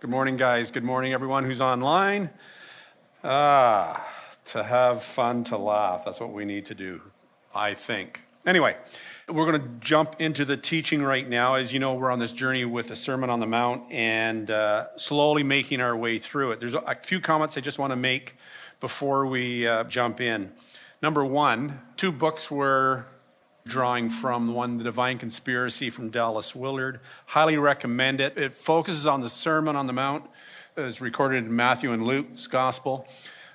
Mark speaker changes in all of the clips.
Speaker 1: Good morning, guys. Good morning, everyone who's online. Ah, to have fun, to laugh. That's what we need to do, I think. Anyway, we're going to jump into the teaching right now. As you know, we're on this journey with the Sermon on the Mount and uh, slowly making our way through it. There's a few comments I just want to make before we uh, jump in. Number one, two books were drawing from one, The Divine Conspiracy from Dallas Willard. Highly recommend it. It focuses on the Sermon on the Mount. It's recorded in Matthew and Luke's Gospel.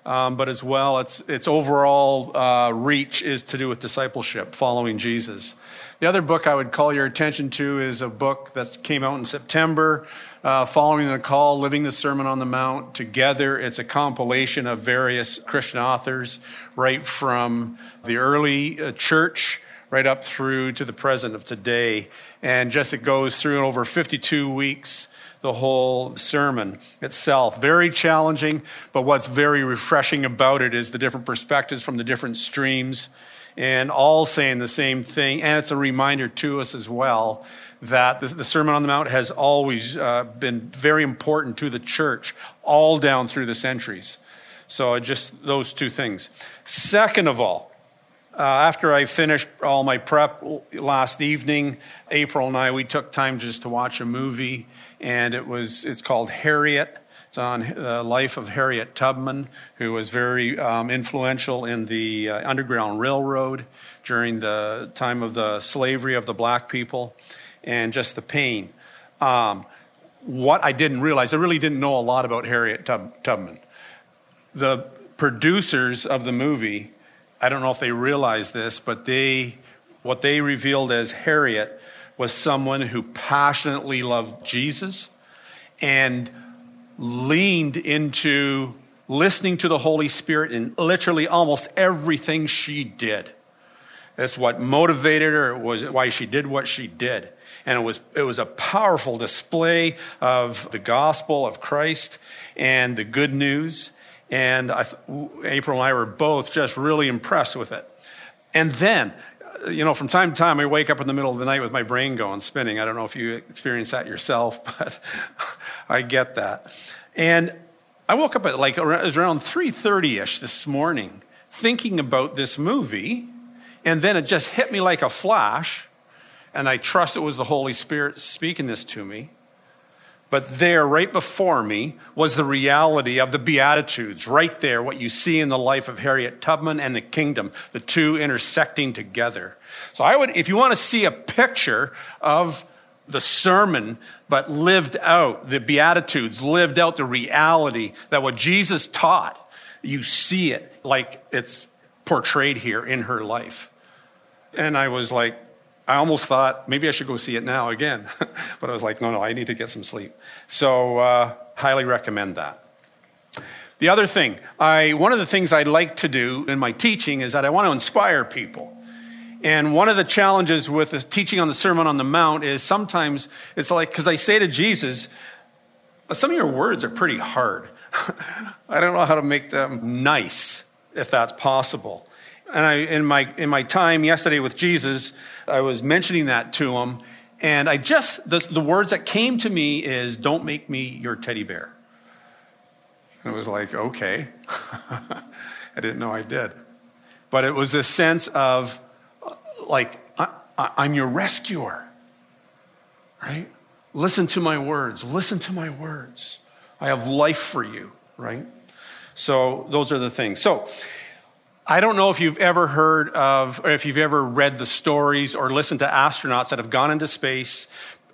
Speaker 1: Um, but as well, its, its overall uh, reach is to do with discipleship, following Jesus. The other book I would call your attention to is a book that came out in September, uh, Following the Call, Living the Sermon on the Mount Together. It's a compilation of various Christian authors, right from the early uh, church right up through to the present of today. And just it goes through in over 52 weeks the whole sermon itself. Very challenging, but what's very refreshing about it is the different perspectives from the different streams and all saying the same thing. And it's a reminder to us as well that the, Sermon on the Mount has always uh, been very important to the church all down through the centuries. So just those two things. Second of all, uh, after I finished all my prep last evening, April and I, we took time just to watch a movie and it was it's called Harriet. It's on the life of Harriet Tubman, who was very um, influential in the uh, Underground Railroad during the time of the slavery of the black people, and just the pain. Um, what I didn't realize, I really didn't know a lot about Harriet Tub- Tubman. The producers of the movie, I don't know if they realized this, but they, what they revealed as Harriet was someone who passionately loved Jesus and leaned into listening to the Holy Spirit in literally almost everything she did. That's what motivated her, it was why she did what she did. And it was, it was a powerful display of the gospel of Christ and the good news. And I, April and I were both just really impressed with it. And then you know, from time to time, I wake up in the middle of the night with my brain going spinning. I don't know if you experience that yourself, but I get that. And I woke up at like it was around 3:30ish this morning, thinking about this movie, and then it just hit me like a flash. And I trust it was the Holy Spirit speaking this to me. But there, right before me, was the reality of the Beatitudes. Right there, what you see in the life of Harriet Tubman and the kingdom, the two intersecting together. So I would, if you want to see a picture of the sermon, but lived out, the Beatitudes lived out the reality that what Jesus taught, you see it like it's portrayed here in her life. And I was like, I almost thought maybe I should go see it now again. but I was like, no, no, I need to get some sleep. So, uh, highly recommend that. The other thing, I, one of the things I like to do in my teaching is that I want to inspire people. And one of the challenges with this teaching on the Sermon on the Mount is sometimes it's like, because I say to Jesus, some of your words are pretty hard. I don't know how to make them nice, if that's possible. And I, in my, in my time yesterday with Jesus, I was mentioning that to him. And I just, the, the words that came to me is, don't make me your teddy bear. And it was like, okay. I didn't know I did. But it was this sense of, like, I, I'm your rescuer, right? Listen to my words. Listen to my words. I have life for you, right? So those are the things. So I don't know if you've ever heard of, or if you've ever read the stories or listened to astronauts that have gone into space,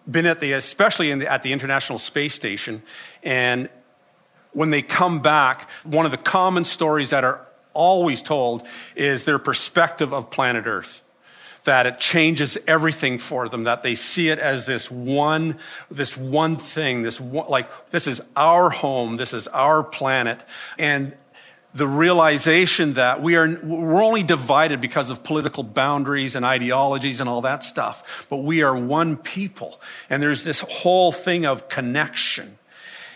Speaker 1: been at the, especially the, at the International Space Station, and when they come back, one of the common stories that are always told is their perspective of planet Earth. That it changes everything for them, that they see it as this one, this one thing, this one, like, this is our home, this is our planet. And the realization that we are we're only divided because of political boundaries and ideologies and all that stuff but we are one people. And there's this whole thing of connection.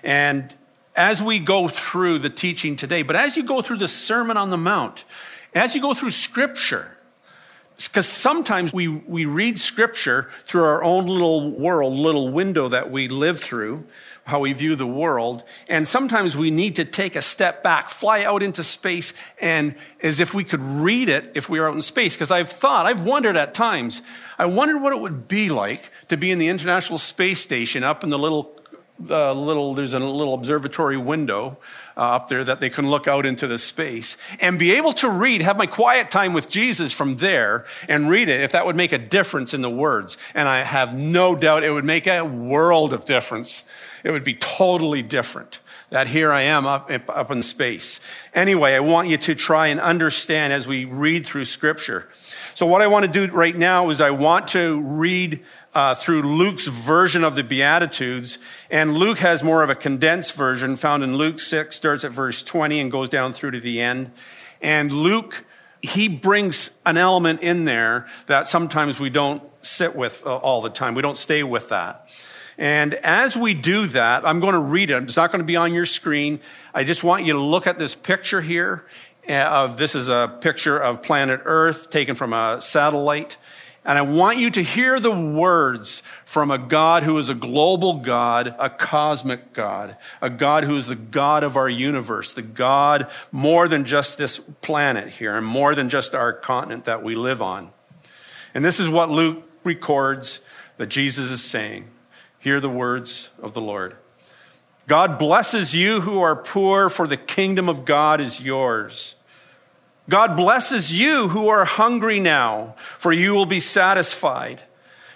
Speaker 1: And as we go through the teaching today but as you go through the sermon on the mount as you go through scripture because sometimes we, we read scripture through our own little world little window that we live through how we view the world. And sometimes we need to take a step back, fly out into space, and as if we could read it if we were out in space. Because I've thought, I've wondered at times, I wondered what it would be like to be in the International Space Station up in the little, uh, little there's a little observatory window uh, up there that they can look out into the space and be able to read, have my quiet time with Jesus from there and read it, if that would make a difference in the words. And I have no doubt it would make a world of difference. It would be totally different that here I am up, up in space. Anyway, I want you to try and understand as we read through scripture. So what I want to do right now is I want to read uh, through Luke's version of the Beatitudes. And Luke has more of a condensed version found in Luke 6, starts at verse 20 and goes down through to the end. And Luke, he brings an element in there that sometimes we don't sit with uh, all the time. We don't stay with that. And as we do that, I'm going to read it. It's not going to be on your screen. I just want you to look at this picture here. Uh, of this is a picture of planet Earth taken from a satellite. And I want you to hear the words from a God who is a global God, a cosmic God, a God who is the God of our universe, the God more than just this planet here and more than just our continent that we live on. And this is what Luke records that Jesus is saying. Hear the words of the Lord. God blesses you who are poor, for the kingdom of God is yours. God blesses you who are hungry now, for you will be satisfied.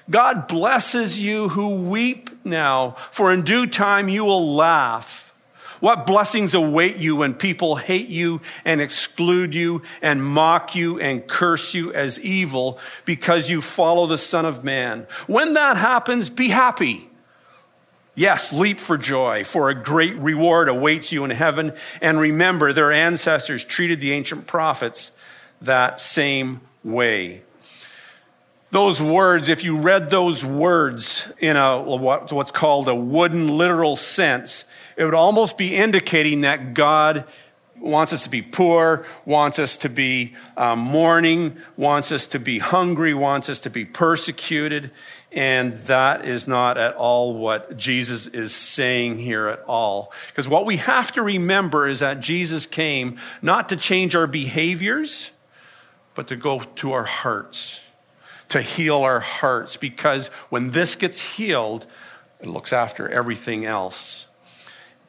Speaker 1: God blesses you who weep now, for in due time you will laugh. What blessings await you when people hate you and exclude you and mock you and curse you as evil because you follow the Son of Man? When that happens, be happy Yes, leap for joy, for a great reward awaits you in heaven. And remember, their ancestors treated the ancient prophets that same way. Those words, if you read those words in a, what's called a wooden literal sense, it would almost be indicating that God wants us to be poor, wants us to be um, mourning, wants us to be hungry, wants us to be persecuted. And that is not at all what Jesus is saying here at all. Because what we have to remember is that Jesus came not to change our behaviors, but to go to our hearts, to heal our hearts. Because when this gets healed, it looks after everything else.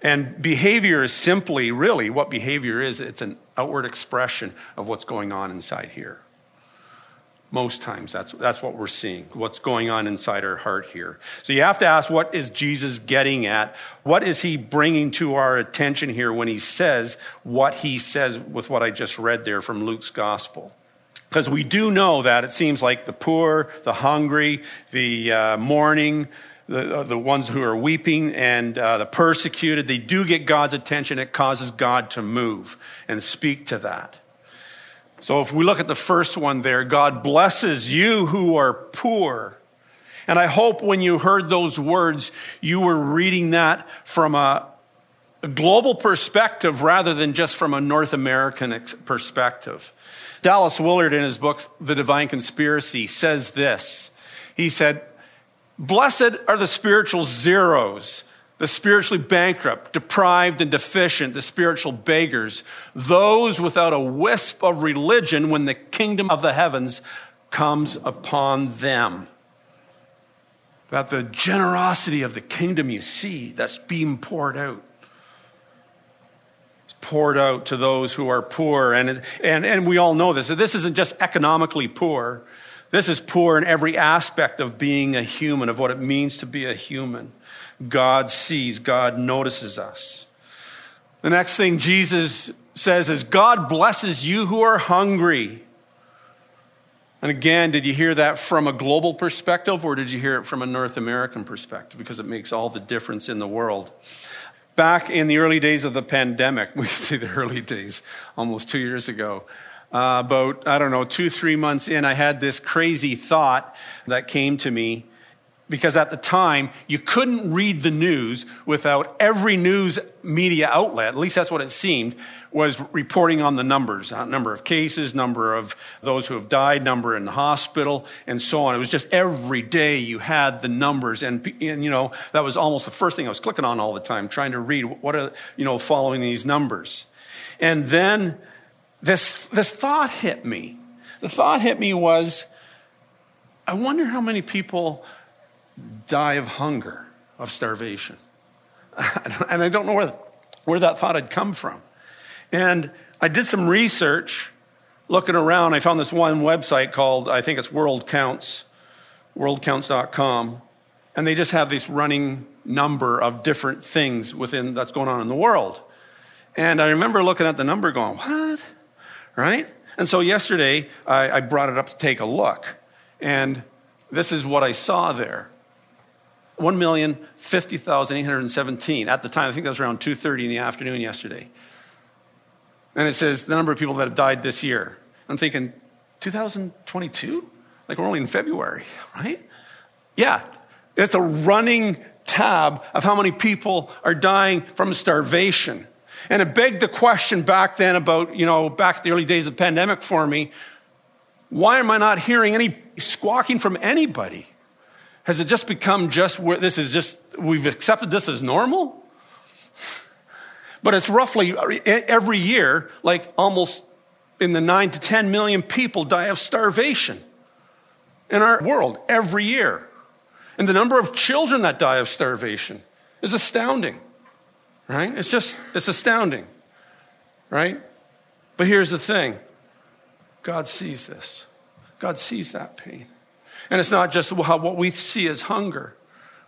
Speaker 1: And behavior is simply, really, what behavior is it's an outward expression of what's going on inside here. Most times, that's, that's what we're seeing, what's going on inside our heart here. So you have to ask, what is Jesus getting at? What is he bringing to our attention here when he says what he says with what I just read there from Luke's gospel? Because we do know that it seems like the poor, the hungry, the uh, mourning, the, uh, the ones who are weeping and uh, the persecuted, they do get God's attention. It causes God to move and speak to that. So if we look at the first one there, God blesses you who are poor. And I hope when you heard those words, you were reading that from a, global perspective rather than just from a North American perspective. Dallas Willard, in his book, The Divine Conspiracy, says this. He said, Blessed are the spiritual zeros the spiritually bankrupt, deprived, and deficient, the spiritual beggars, those without a wisp of religion when the kingdom of the heavens comes upon them. That the generosity of the kingdom you see that's being poured out. It's poured out to those who are poor. And, and, and we all know this. This isn't just economically poor. This is poor in every aspect of being a human, of what it means to be a human. God sees, God notices us. The next thing Jesus says is, God blesses you who are hungry. And again, did you hear that from a global perspective or did you hear it from a North American perspective? Because it makes all the difference in the world. Back in the early days of the pandemic, we say the early days, almost two years ago, uh, about, I don't know, two, three months in, I had this crazy thought that came to me because at the time you couldn't read the news without every news media outlet at least that's what it seemed was reporting on the numbers uh, number of cases number of those who have died number in the hospital and so on. It was just every day you had the numbers and, and you know that was almost the first thing i was clicking on all the time trying to read what are you know following these numbers. And then this this thought hit me. The thought hit me was i wonder how many people die of hunger, of starvation. and I don't know where, where that thought had come from. And I did some research looking around. I found this one website called, I think it's World Counts, worldcounts.com. And they just have this running number of different things within that's going on in the world. And I remember looking at the number going, what? Right? And so yesterday I, I brought it up to take a look. And this is what I saw there. 1,050,817 at the time. I think that was around 2.30 in the afternoon yesterday. And it says the number of people that have died this year. I'm thinking, 2022? Like we're only in February, right? Yeah, it's a running tab of how many people are dying from starvation. And it begged the question back then about, you know, back the early days of the pandemic for me, why am I not hearing any squawking from anybody? Has it just become just where this is just, we've accepted this as normal? But it's roughly every year, like almost in the nine to 10 million people die of starvation in our world every year. And the number of children that die of starvation is astounding, right? It's just, it's astounding, right? But here's the thing God sees this, God sees that pain. And it's not just how, what we see as hunger,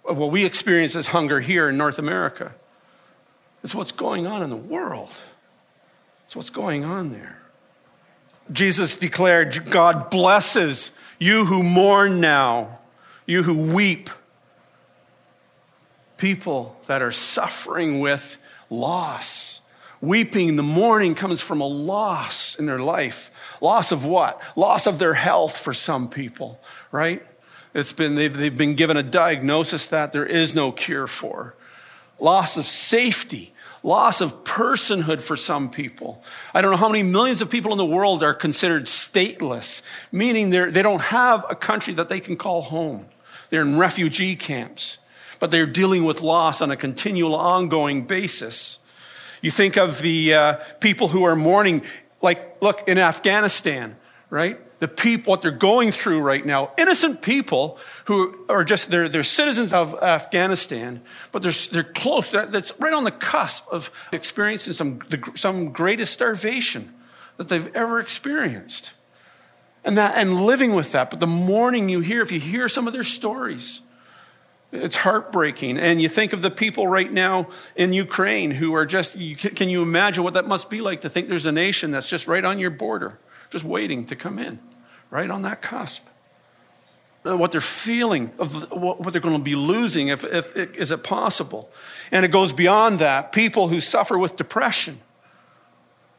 Speaker 1: what we experience as hunger here in North America. It's what's going on in the world. It's what's going on there. Jesus declared, God blesses you who mourn now, you who weep, people that are suffering with loss. Weeping, the mourning comes from a loss in their life. Loss of what? Loss of their health for some people, right? It's been, they've, they've been given a diagnosis that there is no cure for. Loss of safety, loss of personhood for some people. I don't know how many millions of people in the world are considered stateless, meaning they're, they don't have a country that they can call home. They're in refugee camps, but they're dealing with loss on a continual, ongoing basis. You think of the uh, people who are mourning like, look, in Afghanistan, right? The people, what they're going through right now, innocent people who are just, they're, they're citizens of Afghanistan, but they're, they're close, that's right on the cusp of experiencing some, some greatest starvation that they've ever experienced. And that, and living with that. But the mourning you hear, if you hear some of their stories, it's heartbreaking. And you think of the people right now in Ukraine who are just, can you imagine what that must be like to think there's a nation that's just right on your border, just waiting to come in, right on that cusp? Uh, what they're feeling, of what they're going to be losing, if, if, is it possible? And it goes beyond that. People who suffer with depression,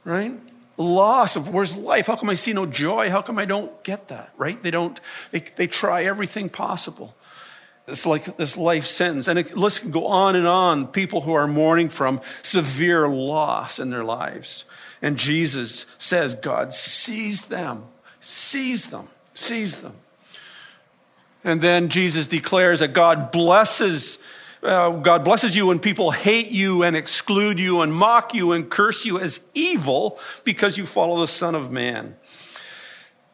Speaker 1: right? Loss of where's life? How come I see no joy? How come I don't get that, right? They don't, they, they try everything possible. It's like this life sentence. And it, let's go on and on. People who are mourning from severe loss in their lives. And Jesus says, God sees them, sees them, sees them. And then Jesus declares that God blesses uh, God blesses you when people hate you and exclude you and mock you and curse you as evil because you follow the Son of Man.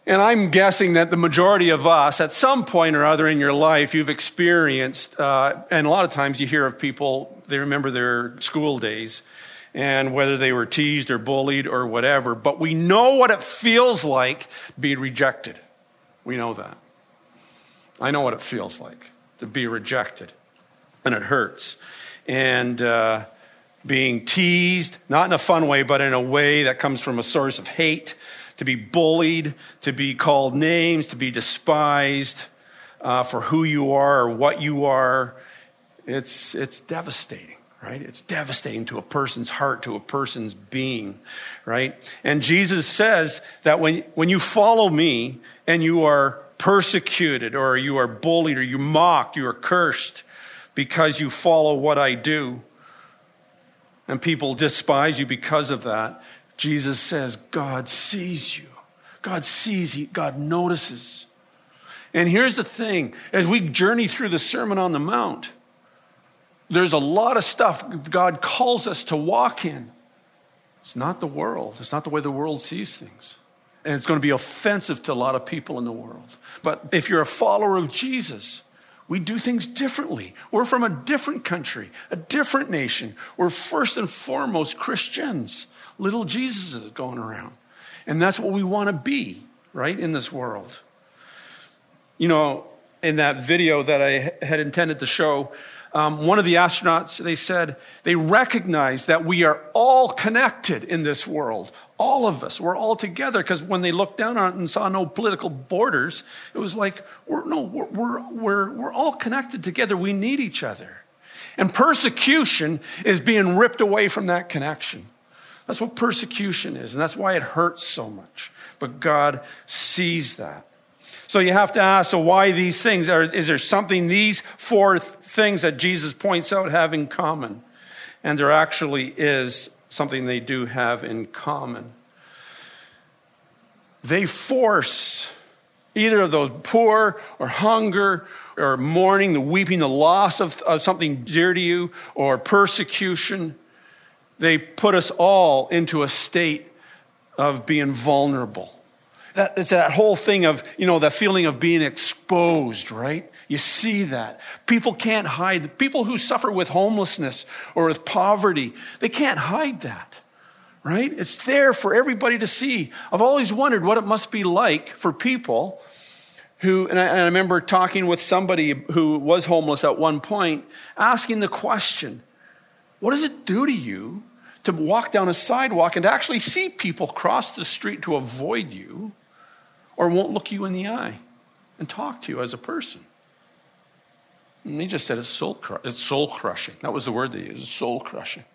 Speaker 1: And I'm guessing that the majority of us, at some point or other in your life, you've experienced, uh, and a lot of times you hear of people, they remember their school days and whether they were teased or bullied or whatever, but we know what it feels like to be rejected. We know that. I know what it feels like to be rejected, and it hurts. And uh, being teased, not in a fun way, but in a way that comes from a source of hate to be bullied, to be called names, to be despised uh, for who you are or what you are. It's, it's devastating, right? It's devastating to a person's heart, to a person's being, right? And Jesus says that when, when you follow me and you are persecuted or you are bullied or you mocked, you are cursed because you follow what I do, and people despise you because of that, Jesus says, God sees you. God sees you. God notices. And here's the thing as we journey through the Sermon on the Mount, there's a lot of stuff God calls us to walk in. It's not the world, it's not the way the world sees things. And it's going to be offensive to a lot of people in the world. But if you're a follower of Jesus, we do things differently. We're from a different country, a different nation. We're first and foremost Christians, little Jesuses going around. And that's what we want to be, right, in this world. You know, in that video that I had intended to show, um, one of the astronauts, they said, they recognize that we are all connected in this world. All of us, we're all together. Because when they looked down on it and saw no political borders, it was like, we're, no, we're, we're, we're, we're all connected together. We need each other. And persecution is being ripped away from that connection. That's what persecution is, and that's why it hurts so much. But God sees that. So you have to ask, so why these things? Are, Is there something these four things that Jesus points out have in common? And there actually is something they do have in common. They force either of those poor or hunger or mourning, the weeping, the loss of, of something dear to you, or persecution. They put us all into a state of being vulnerable that, it's that whole thing of, you know, that feeling of being exposed, right? You see that. People can't hide. People who suffer with homelessness or with poverty, they can't hide that, right? It's there for everybody to see. I've always wondered what it must be like for people who, and I, and I remember talking with somebody who was homeless at one point, asking the question, what does it do to you to walk down a sidewalk and to actually see people cross the street to avoid you? or won't look you in the eye and talk to you as a person. And he just said it's soul, cru- it's soul crushing. That was the word they used, soul crushing.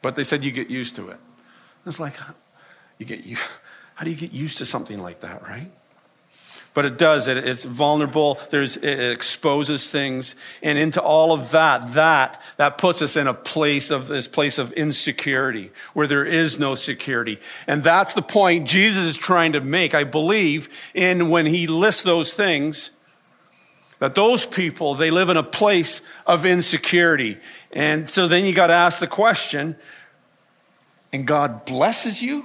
Speaker 1: But they said you get used to it. It's like, you get you, how do you get used to something like that, right? But it does, it, it's vulnerable, There's, it exposes things, and into all of that, that, that puts us in a place of this place of insecurity, where there is no security. And that's the point Jesus is trying to make, I believe, in when he lists those things, that those people, they live in a place of insecurity. And so then you got to ask the question, and God blesses you?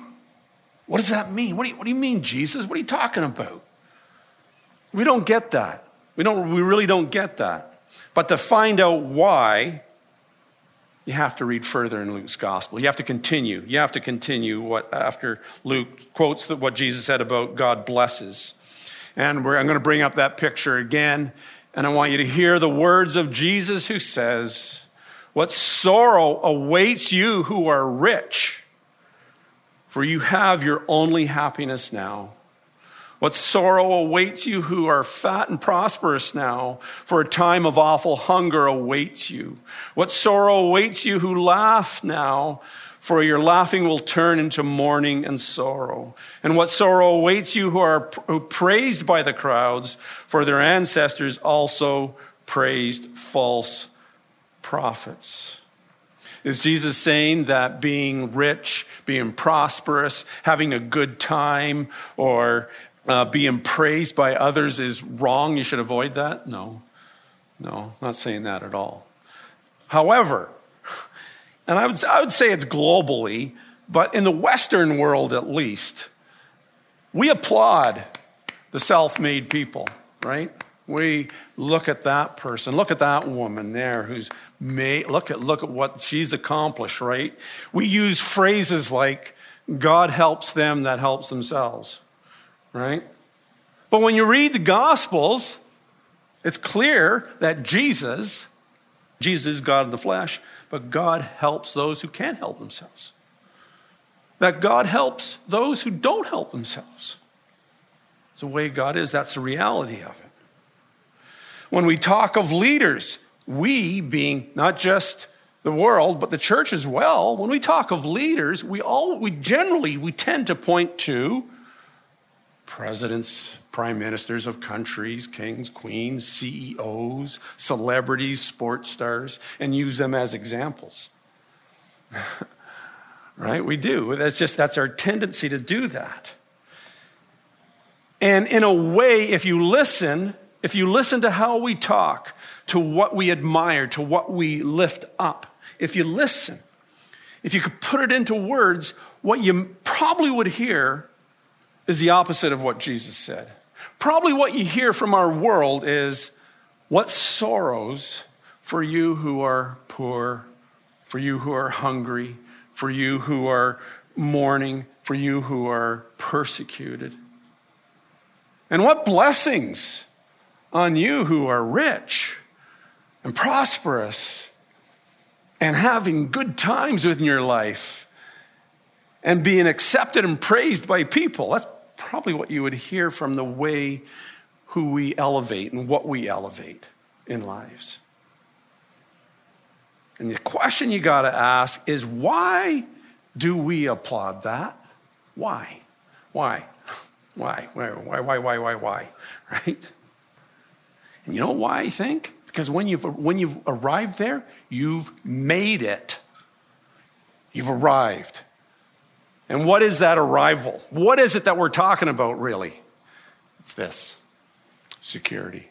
Speaker 1: What does that mean? What do you, what do you mean, Jesus? What are you talking about? We don't get that. We, don't, we really don't get that. But to find out why, you have to read further in Luke's gospel. You have to continue. You have to continue what after Luke quotes what Jesus said about God blesses. And I'm going to bring up that picture again. And I want you to hear the words of Jesus who says, What sorrow awaits you who are rich, for you have your only happiness now. What sorrow awaits you who are fat and prosperous now, for a time of awful hunger awaits you. What sorrow awaits you who laugh now, for your laughing will turn into mourning and sorrow. And what sorrow awaits you who are who praised by the crowds, for their ancestors also praised false prophets. Is Jesus saying that being rich, being prosperous, having a good time, or uh, being praised by others is wrong, you should avoid that? No, no, not saying that at all. However, and I would, I would say it's globally, but in the Western world at least, we applaud the self made people, right? We look at that person, look at that woman there who's made, look at, look at what she's accomplished, right? We use phrases like, God helps them that helps themselves right? But when you read the Gospels, it's clear that Jesus, Jesus is God in the flesh, but God helps those who can't help themselves. That God helps those who don't help themselves. It's the way God is, that's the reality of it. When we talk of leaders, we being not just the world, but the church as well, when we talk of leaders, we all we generally we tend to point to presidents, prime ministers of countries, kings, queens, CEOs, celebrities, sports stars, and use them as examples. right? We do. That's just, that's our tendency to do that. And in a way, if you listen, if you listen to how we talk, to what we admire, to what we lift up, if you listen, if you could put it into words, what you probably would hear is the opposite of what Jesus said. Probably what you hear from our world is what sorrows for you who are poor, for you who are hungry, for you who are mourning, for you who are persecuted. And what blessings on you who are rich and prosperous and having good times within your life and being accepted and praised by people. That's probably what you would hear from the way who we elevate and what we elevate in lives. And the question you got to ask is why do we applaud that? Why? Why? Why? Why? Why? Why? Why? Why? Right? And you know why I think? Because when you've, when you've arrived there, you've made it. You've arrived. And what is that arrival? What is it that we're talking about, really? It's this security.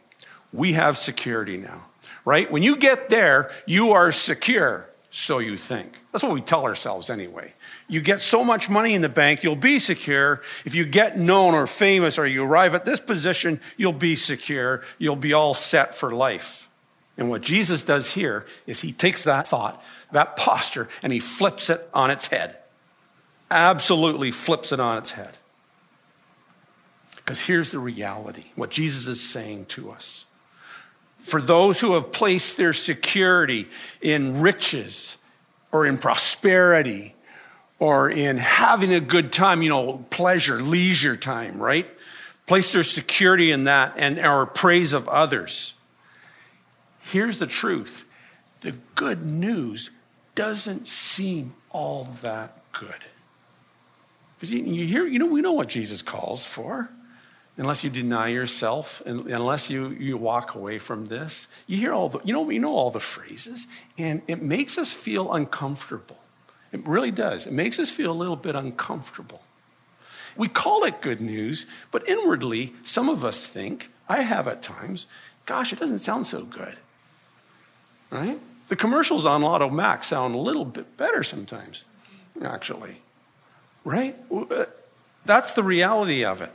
Speaker 1: We have security now, right? When you get there, you are secure, so you think. That's what we tell ourselves anyway. You get so much money in the bank, you'll be secure. If you get known or famous or you arrive at this position, you'll be secure. You'll be all set for life. And what Jesus does here is he takes that thought, that posture, and he flips it on its head absolutely flips it on its head. Because here's the reality what Jesus is saying to us. For those who have placed their security in riches or in prosperity or in having a good time, you know, pleasure, leisure time, right? Place their security in that and our praise of others. Here's the truth the good news doesn't seem all that good. Because you, hear, you know, we know what Jesus calls for. Unless you deny yourself, unless you, you walk away from this, you hear all the, you know, you know all the phrases, and it makes us feel uncomfortable. It really does. It makes us feel a little bit uncomfortable. We call it good news, but inwardly, some of us think, I have at times, gosh, it doesn't sound so good. Right? The commercials on Lotto Max sound a little bit better sometimes, actually. Right? Uh, that's the reality of it.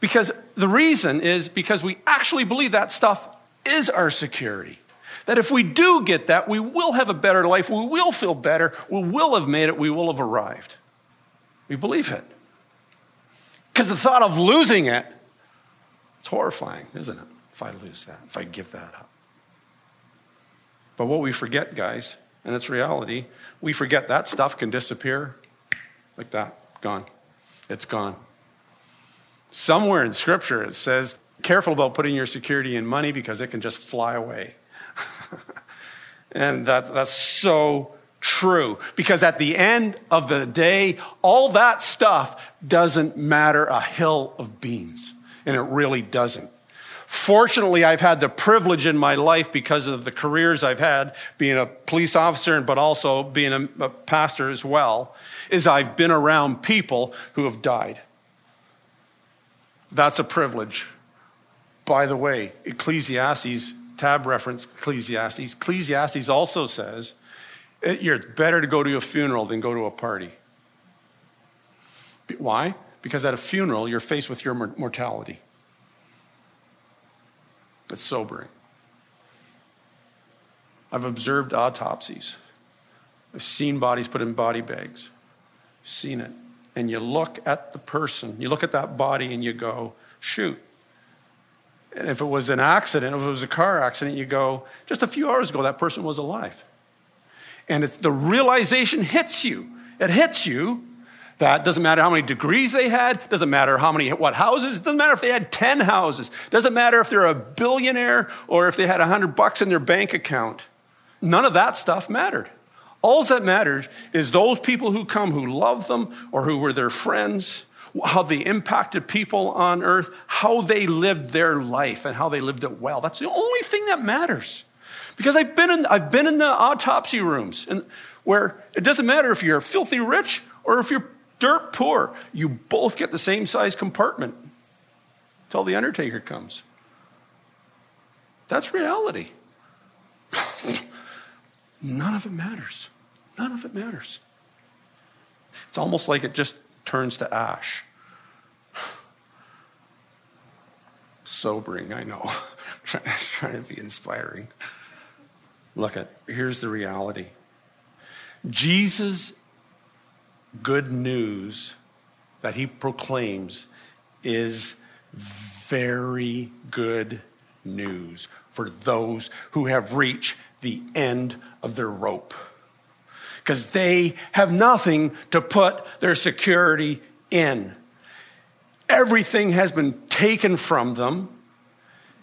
Speaker 1: Because the reason is because we actually believe that stuff is our security. That if we do get that, we will have a better life, we will feel better, we will have made it, we will have arrived. We believe it. Because the thought of losing it, it's horrifying, isn't it? If I lose that, if I give that up. But what we forget, guys, and it's reality, we forget that stuff can disappear like that, gone. It's gone. Somewhere in Scripture it says, careful about putting your security in money because it can just fly away. and that, that's so true because at the end of the day, all that stuff doesn't matter a hill of beans. And it really doesn't. Fortunately, I've had the privilege in my life because of the careers I've had, being a police officer, but also being a, pastor as well, is I've been around people who have died. That's a privilege. By the way, Ecclesiastes, tab reference Ecclesiastes, Ecclesiastes also says eh, it's better to go to a funeral than go to a party. Why? Because at a funeral, you're faced with your mortality. It's sobering. I've observed autopsies. I've seen bodies put in body bags. I've seen it. And you look at the person, you look at that body and you go, shoot. And if it was an accident, if it was a car accident, you go, just a few hours ago, that person was alive. And the realization hits you. It hits you that doesn't matter how many degrees they had, doesn't matter how many what houses, doesn't matter if they had 10 houses, doesn't matter if they're a billionaire or if they had 100 bucks in their bank account. None of that stuff mattered. All that matters is those people who come who love them or who were their friends how they impacted people on earth, how they lived their life and how they lived it well. That's the only thing that matters. Because I've been in, I've been in the autopsy rooms and where it doesn't matter if you're filthy rich or if you're dirt poor, you both get the same size compartment until the undertaker comes. That's reality. None of it matters. None of it matters. It's almost like it just turns to ash. Sobering, I know. trying to be inspiring. Look at here's the reality. Jesus' good news that he proclaims is very good news for those who have reached the end of their rope. Because they have nothing to put their security in. Everything has been taken from them.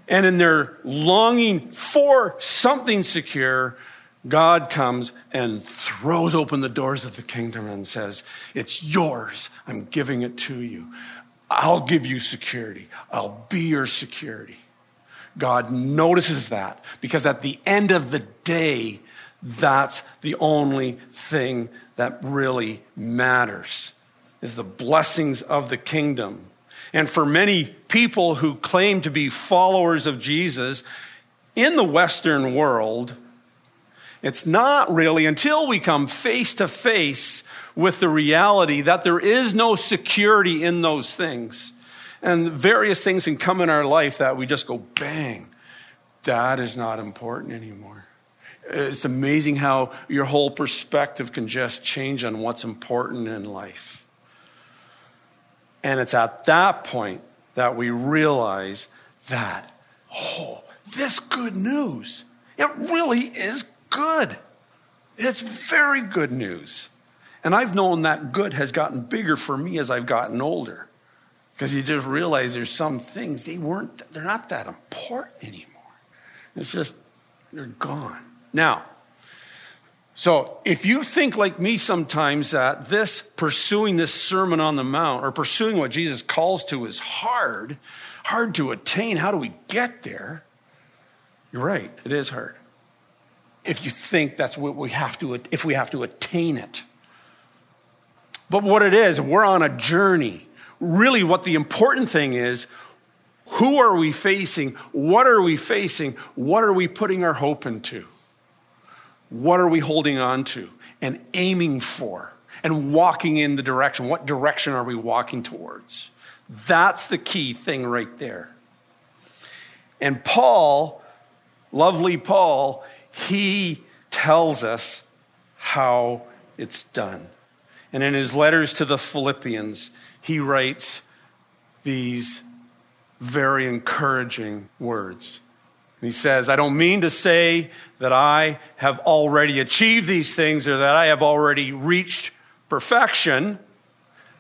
Speaker 1: And in their longing for something secure, God comes and throws open the doors of the kingdom and says, It's yours. I'm giving it to you. I'll give you security. I'll be your security. God notices that because at the end of the day, that's the only thing that really matters is the blessings of the kingdom. And for many people who claim to be followers of Jesus in the Western world, it's not really until we come face to face with the reality that there is no security in those things. And various things can come in our life that we just go, bang, that is not important anymore. It's amazing how your whole perspective can just change on what's important in life. And it's at that point that we realize that, oh, this good news, it really is good. It's very good news. And I've known that good has gotten bigger for me as I've gotten older. Because you just realize there's some things they weren't they're not that important anymore. It's just they're gone. Now, so if you think like me sometimes that this pursuing this Sermon on the Mount or pursuing what Jesus calls to is hard, hard to attain, how do we get there? You're right, it is hard if you think that's what we have to, if we have to attain it. But what it is, we're on a journey. Really, what the important thing is, who are we facing? What are we facing? What are we putting our hope into? What are we holding on to and aiming for and walking in the direction? What direction are we walking towards? That's the key thing right there. And Paul, lovely Paul, he tells us how it's done. And in his letters to the Philippians, he writes these very encouraging words. he says, I don't mean to say that I have already achieved these things or that I have already reached perfection,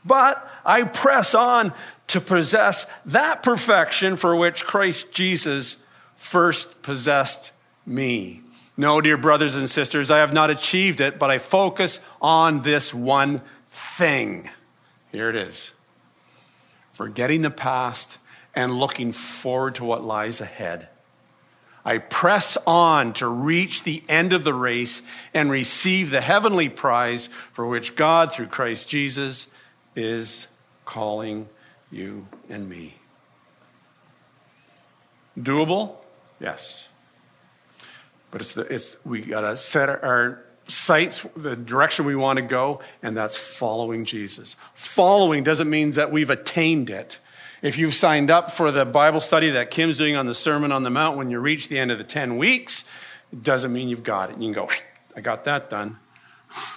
Speaker 1: but I press on to possess that perfection for which Christ Jesus first possessed me. No, dear brothers and sisters, I have not achieved it, but I focus on this one thing. Here it is forgetting the past and looking forward to what lies ahead. I press on to reach the end of the race and receive the heavenly prize for which God, through Christ Jesus, is calling you and me. Doable? Yes. But it's, the, it's we got to set our sights, the direction we want to go, and that's following Jesus. Following doesn't mean that we've attained it. If you've signed up for the Bible study that Kim's doing on the Sermon on the Mount when you reach the end of the 10 weeks, it doesn't mean you've got it. You can go, I got that done.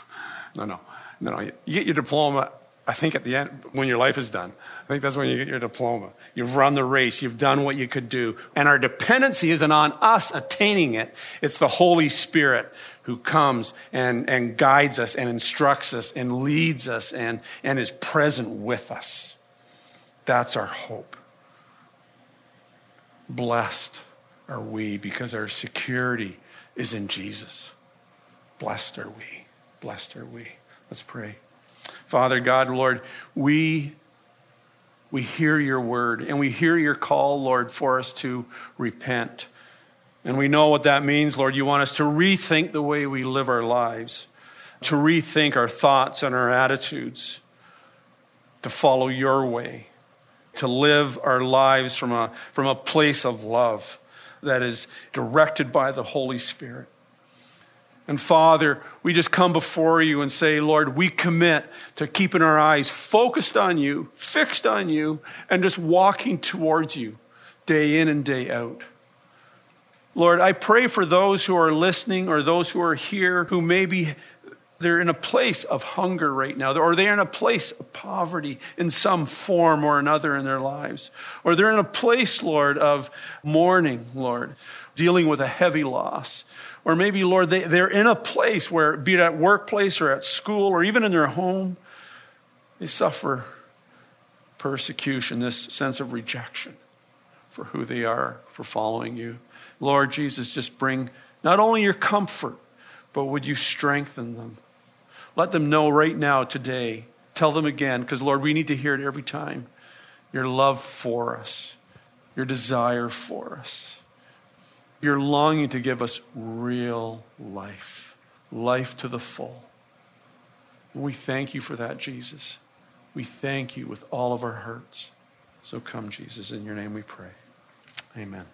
Speaker 1: No, no, no, no. You get your diploma, I think, at the end, when your life is done. Think that's when you get your diploma. You've run the race. You've done what you could do. And our dependency isn't on us attaining it. It's the Holy Spirit who comes and, and guides us and instructs us and leads us and, and is present with us. That's our hope. Blessed are we because our security is in Jesus. Blessed are we. Blessed are we. Let's pray. Father God, Lord, we we hear your word and we hear your call, Lord, for us to repent. And we know what that means, Lord. You want us to rethink the way we live our lives, to rethink our thoughts and our attitudes, to follow your way, to live our lives from a, from a place of love that is directed by the Holy Spirit. And Father, we just come before you and say, Lord, we commit to keeping our eyes focused on you, fixed on you, and just walking towards you day in and day out. Lord, I pray for those who are listening or those who are here who maybe they're in a place of hunger right now, or they're in a place of poverty in some form or another in their lives, or they're in a place, Lord, of mourning, Lord, dealing with a heavy loss. Or maybe, Lord, they, they're in a place where, be it at workplace or at school or even in their home, they suffer persecution, this sense of rejection for who they are, for following you. Lord Jesus, just bring not only your comfort, but would you strengthen them? Let them know right now, today. Tell them again, because Lord, we need to hear it every time. Your love for us, your desire for us. You're longing to give us real life, life to the full. And we thank you for that, Jesus. We thank you with all of our hearts. So come, Jesus. In your name we pray. Amen.